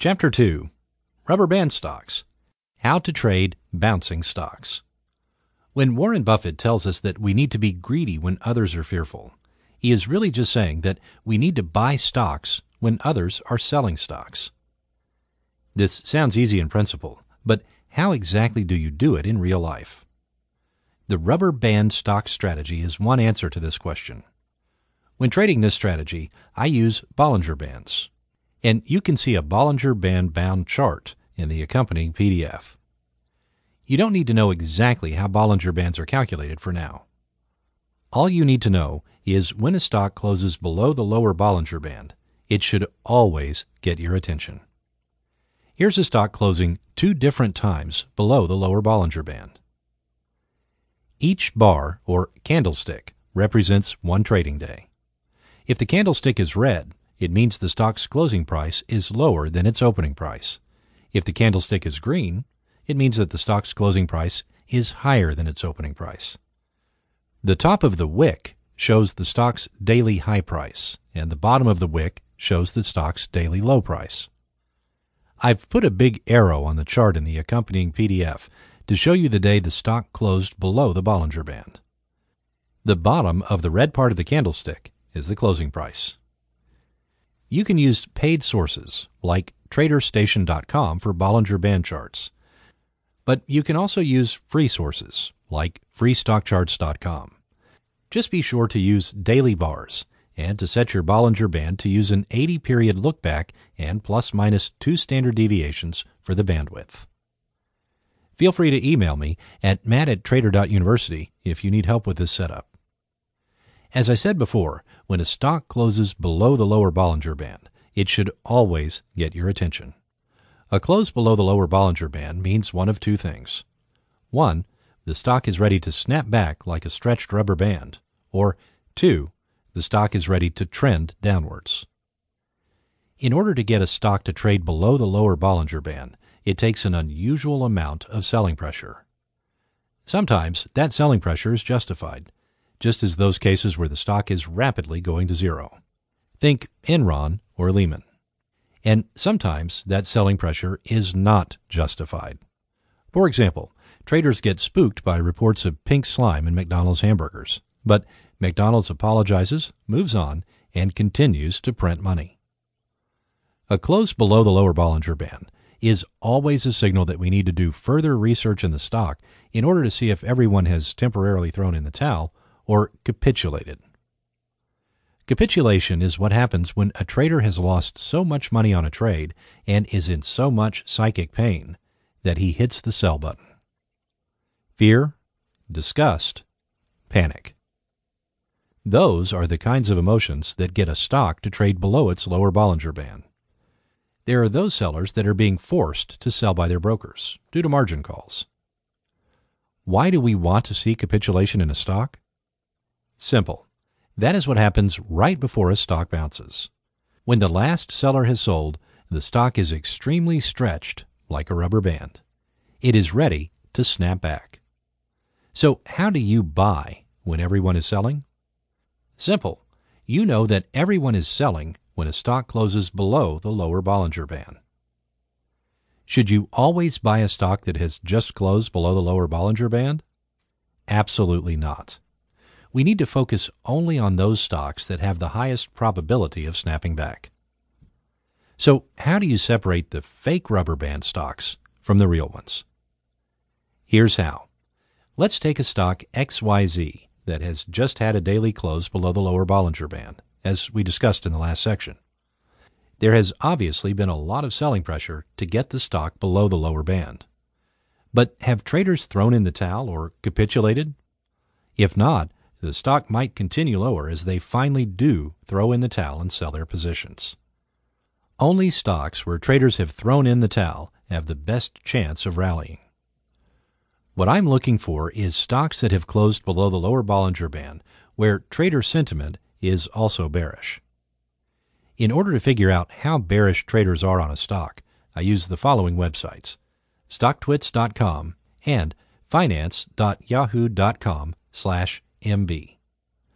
Chapter 2 Rubber Band Stocks How to Trade Bouncing Stocks. When Warren Buffett tells us that we need to be greedy when others are fearful, he is really just saying that we need to buy stocks when others are selling stocks. This sounds easy in principle, but how exactly do you do it in real life? The rubber band stock strategy is one answer to this question. When trading this strategy, I use Bollinger Bands. And you can see a Bollinger Band bound chart in the accompanying PDF. You don't need to know exactly how Bollinger Bands are calculated for now. All you need to know is when a stock closes below the lower Bollinger Band, it should always get your attention. Here's a stock closing two different times below the lower Bollinger Band. Each bar, or candlestick, represents one trading day. If the candlestick is red, it means the stock's closing price is lower than its opening price. If the candlestick is green, it means that the stock's closing price is higher than its opening price. The top of the wick shows the stock's daily high price, and the bottom of the wick shows the stock's daily low price. I've put a big arrow on the chart in the accompanying PDF to show you the day the stock closed below the Bollinger Band. The bottom of the red part of the candlestick is the closing price. You can use paid sources like TradeStation.com for Bollinger Band charts, but you can also use free sources like FreeStockCharts.com. Just be sure to use daily bars and to set your Bollinger Band to use an 80 period look back and plus minus two standard deviations for the bandwidth. Feel free to email me at matt at trader.university if you need help with this setup. As I said before, when a stock closes below the lower Bollinger Band, it should always get your attention. A close below the lower Bollinger Band means one of two things. One, the stock is ready to snap back like a stretched rubber band. Or two, the stock is ready to trend downwards. In order to get a stock to trade below the lower Bollinger Band, it takes an unusual amount of selling pressure. Sometimes that selling pressure is justified just as those cases where the stock is rapidly going to zero. Think Enron or Lehman. And sometimes that selling pressure is not justified. For example, traders get spooked by reports of pink slime in McDonald's hamburgers, but McDonald's apologizes, moves on, and continues to print money. A close below the lower Bollinger Band is always a signal that we need to do further research in the stock in order to see if everyone has temporarily thrown in the towel or capitulated. Capitulation is what happens when a trader has lost so much money on a trade and is in so much psychic pain that he hits the sell button. Fear, disgust, panic. Those are the kinds of emotions that get a stock to trade below its lower Bollinger Band. There are those sellers that are being forced to sell by their brokers due to margin calls. Why do we want to see capitulation in a stock? Simple. That is what happens right before a stock bounces. When the last seller has sold, the stock is extremely stretched like a rubber band. It is ready to snap back. So, how do you buy when everyone is selling? Simple. You know that everyone is selling when a stock closes below the lower Bollinger Band. Should you always buy a stock that has just closed below the lower Bollinger Band? Absolutely not we need to focus only on those stocks that have the highest probability of snapping back. So, how do you separate the fake rubber band stocks from the real ones? Here's how. Let's take a stock XYZ that has just had a daily close below the lower Bollinger Band, as we discussed in the last section. There has obviously been a lot of selling pressure to get the stock below the lower band. But have traders thrown in the towel or capitulated? If not, the stock might continue lower as they finally do throw in the towel and sell their positions. Only stocks where traders have thrown in the towel have the best chance of rallying. What I'm looking for is stocks that have closed below the lower Bollinger Band, where trader sentiment is also bearish. In order to figure out how bearish traders are on a stock, I use the following websites stocktwits.com and finance.yahoo.com slash MB.